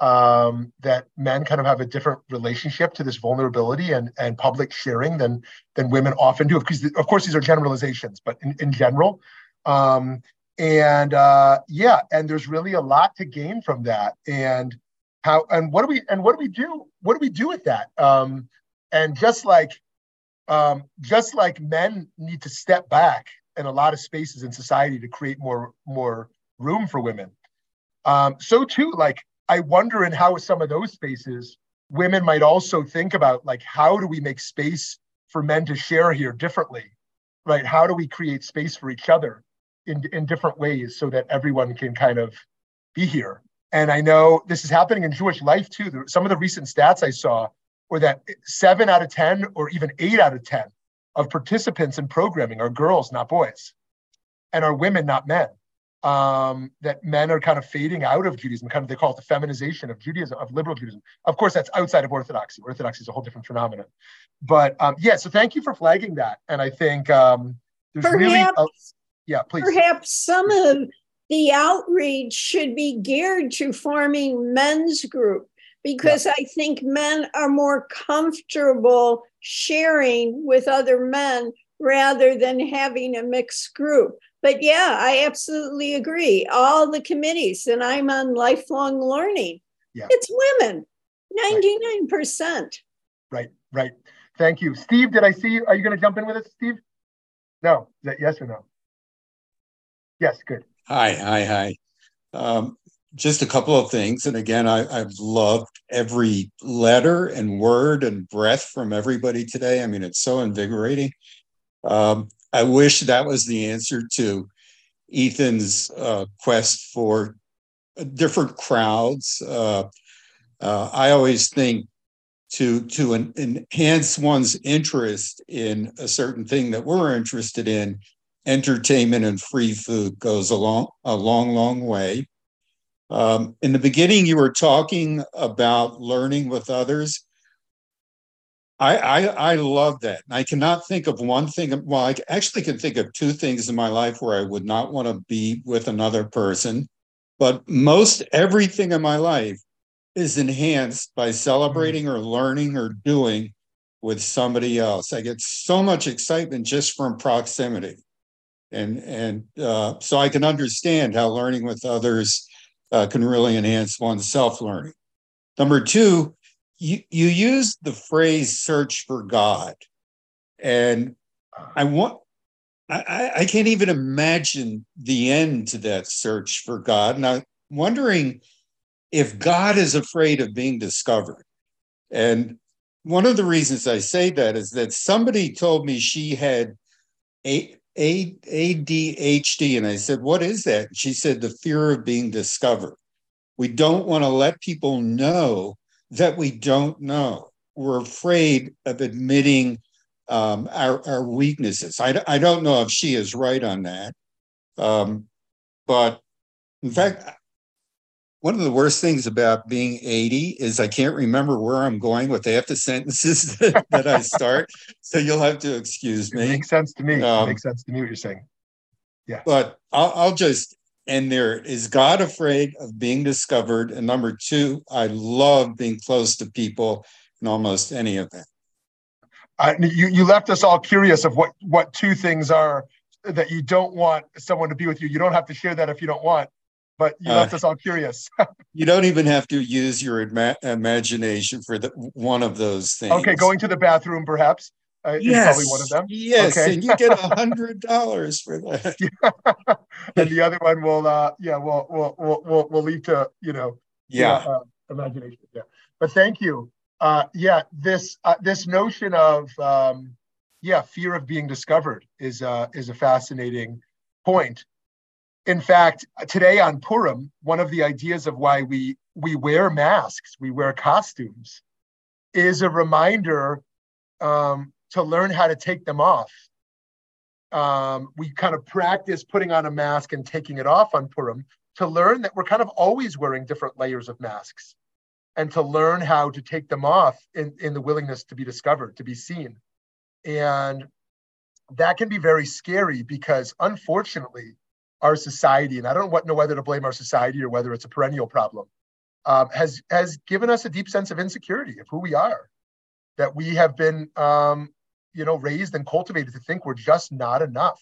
um, that men kind of have a different relationship to this vulnerability and, and public sharing than than women often do. Because of course these are generalizations, but in, in general, Um, and uh, yeah, and there's really a lot to gain from that. And how and what do we and what do we do? What do we do with that? Um, and just like um, just like men need to step back in a lot of spaces in society to create more more room for women, um, so too like I wonder in how some of those spaces women might also think about like how do we make space for men to share here differently, right? How do we create space for each other in in different ways so that everyone can kind of be here? And I know this is happening in Jewish life too. Some of the recent stats I saw were that seven out of 10 or even eight out of 10 of participants in programming are girls, not boys, and are women, not men. Um, that men are kind of fading out of Judaism, kind of they call it the feminization of Judaism, of liberal Judaism. Of course, that's outside of Orthodoxy. Orthodoxy is a whole different phenomenon. But um, yeah, so thank you for flagging that. And I think um, there's perhaps, really, a, yeah, please. Perhaps some of the outreach should be geared to forming men's group because yeah. I think men are more comfortable sharing with other men rather than having a mixed group. But yeah, I absolutely agree. All the committees, and I'm on lifelong learning, yeah. it's women, 99%. Right, right. Thank you. Steve, did I see you? Are you going to jump in with us, Steve? No. Is that yes or no? Yes, good. Hi, hi, hi. Um, just a couple of things. And again, I, have loved every letter and word and breath from everybody today. I mean, it's so invigorating. Um, I wish that was the answer to Ethan's uh, quest for different crowds. Uh, uh, I always think to to en- enhance one's interest in a certain thing that we're interested in, entertainment and free food goes a long, a long, long way. Um, in the beginning, you were talking about learning with others. I, I, I love that. I cannot think of one thing. Well, I actually can think of two things in my life where I would not want to be with another person. But most everything in my life is enhanced by celebrating or learning or doing with somebody else. I get so much excitement just from proximity and and uh, so I can understand how learning with others uh, can really enhance one's self learning. Number two, you you use the phrase "search for God," and I want. I, I can't even imagine the end to that search for God. And I'm wondering if God is afraid of being discovered. And one of the reasons I say that is that somebody told me she had a, a- ADHD. And I said, What is that? She said, The fear of being discovered. We don't want to let people know that we don't know. We're afraid of admitting um, our, our weaknesses. I, I don't know if she is right on that. Um, but in fact, one of the worst things about being 80 is I can't remember where I'm going with half the sentences that, that I start. So you'll have to excuse me. It makes sense to me. Um, it makes sense to me what you're saying. Yeah. But I'll, I'll just end there. Is God afraid of being discovered? And number two, I love being close to people in almost any event. Uh, you, you left us all curious of what, what two things are that you don't want someone to be with you. You don't have to share that if you don't want but you left uh, us all curious. you don't even have to use your ima- imagination for the, one of those things. Okay, going to the bathroom, perhaps. Uh, yes, probably one of them. Yes, okay. and you get a hundred dollars for that. Yeah. and the other one will, uh, yeah, we'll, we'll, we'll, we'll, we'll leave to you know, yeah, uh, imagination. Yeah, but thank you. Uh, yeah, this uh, this notion of um, yeah, fear of being discovered is uh, is a fascinating point in fact, today on Purim, one of the ideas of why we we wear masks, we wear costumes, is a reminder um, to learn how to take them off. Um, we kind of practice putting on a mask and taking it off on Purim to learn that we're kind of always wearing different layers of masks and to learn how to take them off in, in the willingness to be discovered, to be seen. And that can be very scary because unfortunately, our society, and I don't know whether to blame our society or whether it's a perennial problem, um, has has given us a deep sense of insecurity of who we are, that we have been, um, you know, raised and cultivated to think we're just not enough,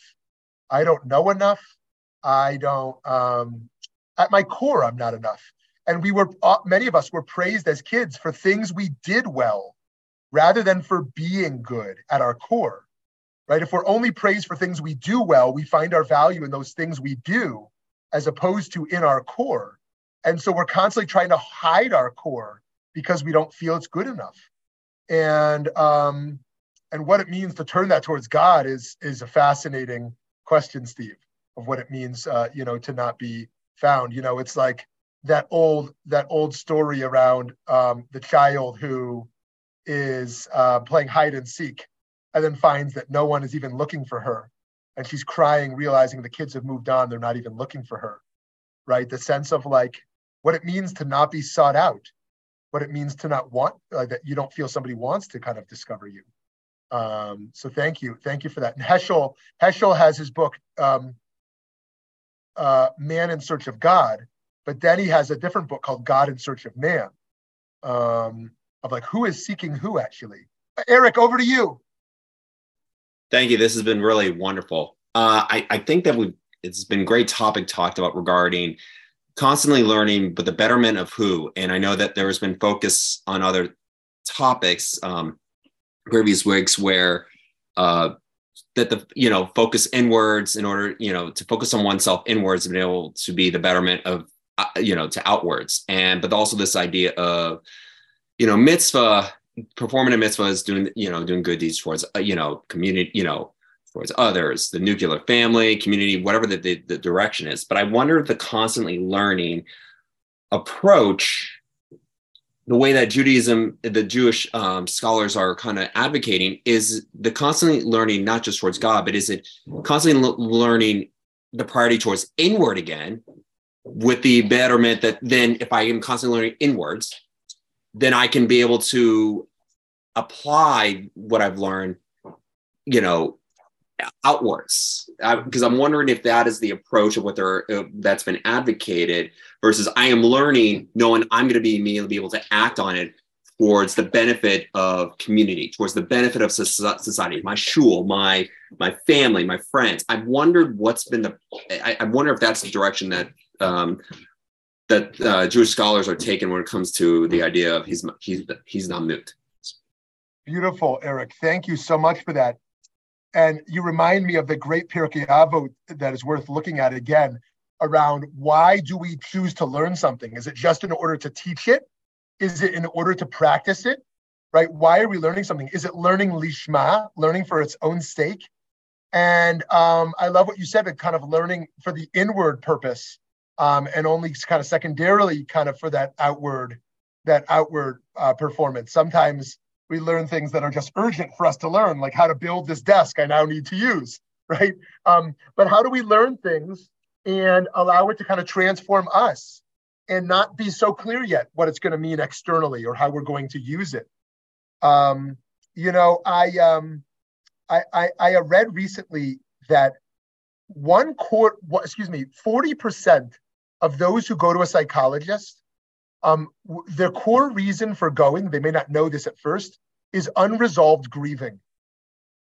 I don't know enough. I don't, um, at my core, I'm not enough. And we were, uh, many of us were praised as kids for things we did well rather than for being good at our core, right? If we're only praised for things we do well, we find our value in those things we do as opposed to in our core. And so we're constantly trying to hide our core because we don't feel it's good enough. And um, and what it means to turn that towards God is is a fascinating question, Steve, of what it means, uh, you know, to not be found. You know, it's like that old that old story around um, the child who is uh, playing hide and seek, and then finds that no one is even looking for her, and she's crying, realizing the kids have moved on; they're not even looking for her. Right? The sense of like what it means to not be sought out, what it means to not want uh, that you don't feel somebody wants to kind of discover you. Um, so thank you, thank you for that. And Heschel, Heschel has his book, um, uh, Man in Search of God, but then he has a different book called God in Search of Man, um, of like who is seeking who actually. Eric, over to you. Thank you. This has been really wonderful. Uh, I, I think that we've it's been great topic talked about regarding constantly learning, but the betterment of who. And I know that there has been focus on other topics. Um, previous weeks where uh, that the you know focus inwards in order you know to focus on oneself inwards and be able to be the betterment of uh, you know to outwards. And but also this idea of you know mitzvah performing a mitzvah is doing you know doing good deeds towards uh, you know community you know towards others the nuclear family community whatever the, the, the direction is. But i wonder if the constantly learning approach the way that Judaism, the Jewish um, scholars are kind of advocating is the constantly learning, not just towards God, but is it constantly learning the priority towards inward again, with the betterment that then if I am constantly learning inwards, then I can be able to apply what I've learned, you know, outwards. Because i'm wondering if that is the approach of what they're uh, that's been advocated versus i am learning knowing i'm going to be me and be able to act on it towards the benefit of community towards the benefit of society my shul my my family my friends. I've wondered what's been the i, I wonder if that's the direction that um, that uh, jewish scholars are taking when it comes to the idea of he's he's he's not moot. Beautiful eric. Thank you so much for that and you remind me of the great Pirkei Avot that is worth looking at again around why do we choose to learn something? Is it just in order to teach it? Is it in order to practice it? Right? Why are we learning something? Is it learning lishma, learning for its own sake? And um, I love what you said, that kind of learning for the inward purpose, um, and only kind of secondarily, kind of for that outward, that outward uh, performance. Sometimes we learn things that are just urgent for us to learn, like how to build this desk I now need to use, right? Um, but how do we learn things and allow it to kind of transform us and not be so clear yet what it's going to mean externally or how we're going to use it? Um, you know, I, um, I, I, I read recently that one quarter, excuse me, 40% of those who go to a psychologist um, their core reason for going, they may not know this at first, is unresolved grieving.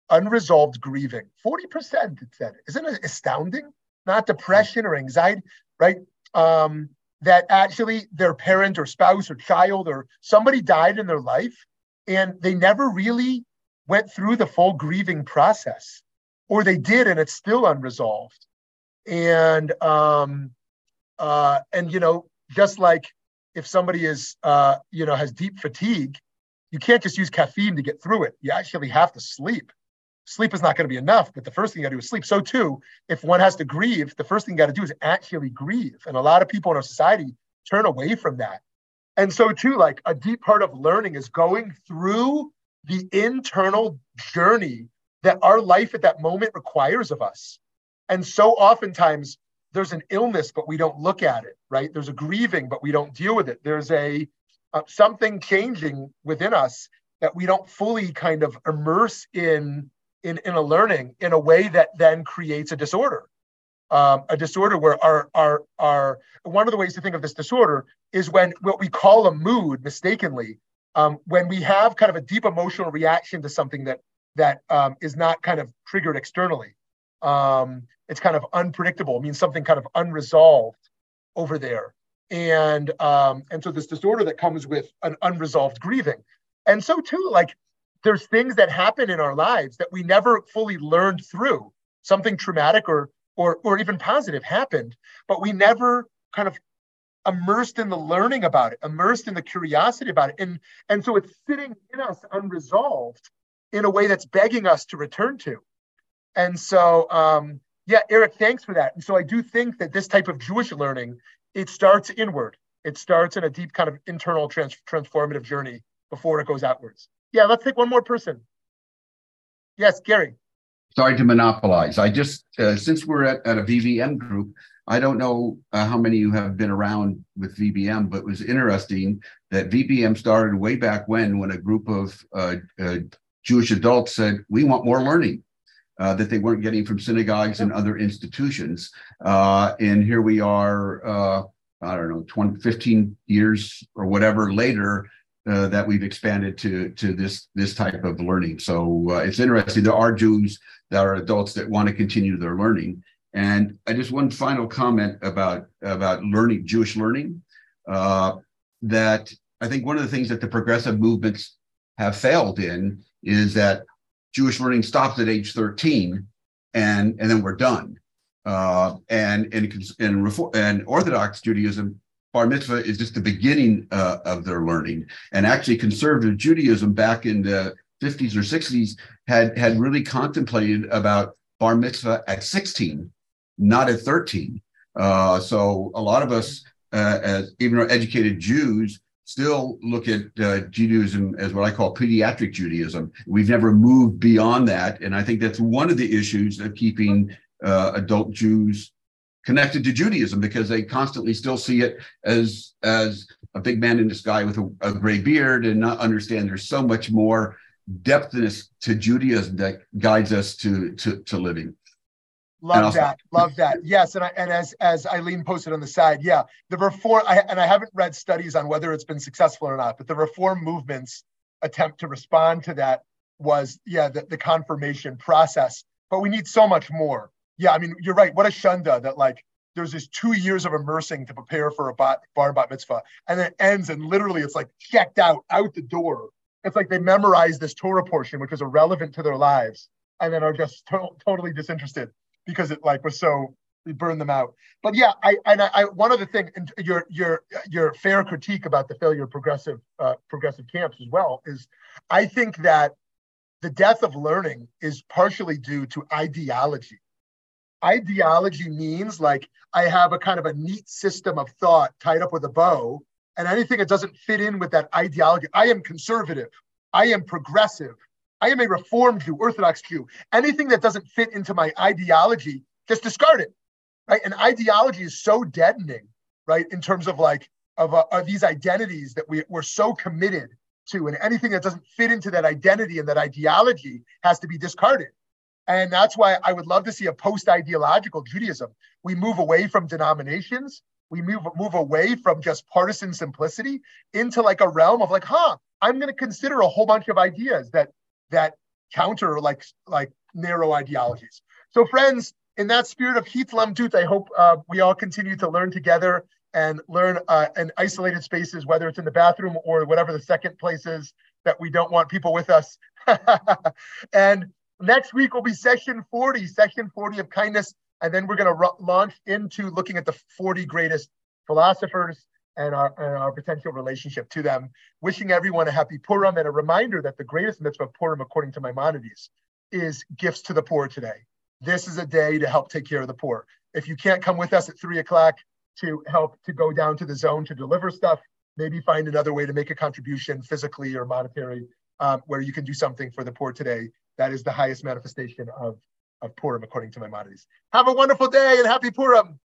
Unresolved grieving. 40% it said. Isn't it astounding? Not depression or anxiety, right? Um, that actually their parent or spouse or child or somebody died in their life and they never really went through the full grieving process or they did and it's still unresolved and um uh and you know just like if somebody is uh, you know has deep fatigue, you can't just use caffeine to get through it. You actually have to sleep. Sleep is not going to be enough, but the first thing you got to do is sleep. So too, if one has to grieve, the first thing you got to do is actually grieve. And a lot of people in our society turn away from that. And so too, like a deep part of learning is going through the internal journey that our life at that moment requires of us. And so oftentimes there's an illness, but we don't look at it, right? There's a grieving, but we don't deal with it. There's a uh, something changing within us that we don't fully kind of immerse in in in a learning in a way that then creates a disorder. Um, a disorder where our our our one of the ways to think of this disorder is when what we call a mood mistakenly um, when we have kind of a deep emotional reaction to something that that um, is not kind of triggered externally Um, it's kind of unpredictable. It means something kind of unresolved over there. And um, and so this disorder that comes with an unresolved grieving. And so too, like there's things that happen in our lives that we never fully learned through. Something traumatic or or or even positive happened, but we never kind of immersed in the learning about it, immersed in the curiosity about it. And, and so it's sitting in us unresolved in a way that's begging us to return to. And so, um, yeah, Eric, thanks for that. And so I do think that this type of Jewish learning, it starts inward. It starts in a deep kind of internal trans- transformative journey before it goes outwards. Yeah, let's take one more person. Yes, Gary. Sorry to monopolize. I just, uh, since we're at, at a VBM group, I don't know uh, how many you have been around with VBM, but it was interesting that VBM started way back when, when a group of uh, uh, Jewish adults said, We want more learning. Uh, that they weren't getting from synagogues and other institutions. Uh, and here we are, uh, I don't know, 20, 15 years or whatever later, uh, that we've expanded to to this this type of learning. So uh, it's interesting. There are Jews that are adults that want to continue their learning, and I just one final comment about about learning Jewish learning. Uh, that I think one of the things that the progressive movements have failed in is that Jewish learning stops at age 13 and and then we're done. Uh, and and and, and Orthodox Judaism, bar mitzvah is just the beginning uh, of their learning. And actually, conservative Judaism back in the 50s or 60s had had really contemplated about bar mitzvah at 16 not at 13. Uh, so a lot of us, uh, as even our educated Jews, still look at uh, Judaism as what I call pediatric Judaism. We've never moved beyond that, and I think that's one of the issues of keeping uh, adult Jews connected to Judaism because they constantly still see it as as a big man in the sky with a, a gray beard and not understand there's so much more depthness to Judaism that guides us to to, to living. Love that. Love that. Yes, and I, and as as Eileen posted on the side, yeah, the reform. I, and I haven't read studies on whether it's been successful or not, but the reform movement's attempt to respond to that was yeah the, the confirmation process. But we need so much more. Yeah, I mean you're right. What a shunda that like there's this two years of immersing to prepare for a bat, bar bat mitzvah, and it ends and literally it's like checked out out the door. It's like they memorized this Torah portion, which is irrelevant to their lives, and then are just to- totally disinterested because it like was so we burned them out. But yeah, I and I, I one other thing, and your your your fair critique about the failure of progressive uh, progressive camps as well is, I think that the death of learning is partially due to ideology. Ideology means like I have a kind of a neat system of thought tied up with a bow, and anything that doesn't fit in with that ideology, I am conservative, I am progressive, I am a Reformed Jew, Orthodox Jew. Anything that doesn't fit into my ideology, just discard it. Right. And ideology is so deadening, right? In terms of like, of, uh, of these identities that we, we're so committed to. And anything that doesn't fit into that identity and that ideology has to be discarded. And that's why I would love to see a post ideological Judaism. We move away from denominations. We move, move away from just partisan simplicity into like a realm of like, huh, I'm going to consider a whole bunch of ideas that that counter like like narrow ideologies. So, friends, in that spirit of Hitlamdut, I hope uh, we all continue to learn together and learn uh, in isolated spaces, whether it's in the bathroom or whatever the second place is that we don't want people with us. and next week will be session 40, session 40 of kindness. And then we're going to launch into looking at the 40 greatest philosophers and our, and our potential relationship to them. Wishing everyone a happy Purim and a reminder that the greatest mitzvah of Purim, according to Maimonides, is gifts to the poor today. This is a day to help take care of the poor. If you can't come with us at three o'clock to help to go down to the zone to deliver stuff, maybe find another way to make a contribution physically or monetary um, where you can do something for the poor today. That is the highest manifestation of, of Purim, according to Maimonides. Have a wonderful day and happy Purim.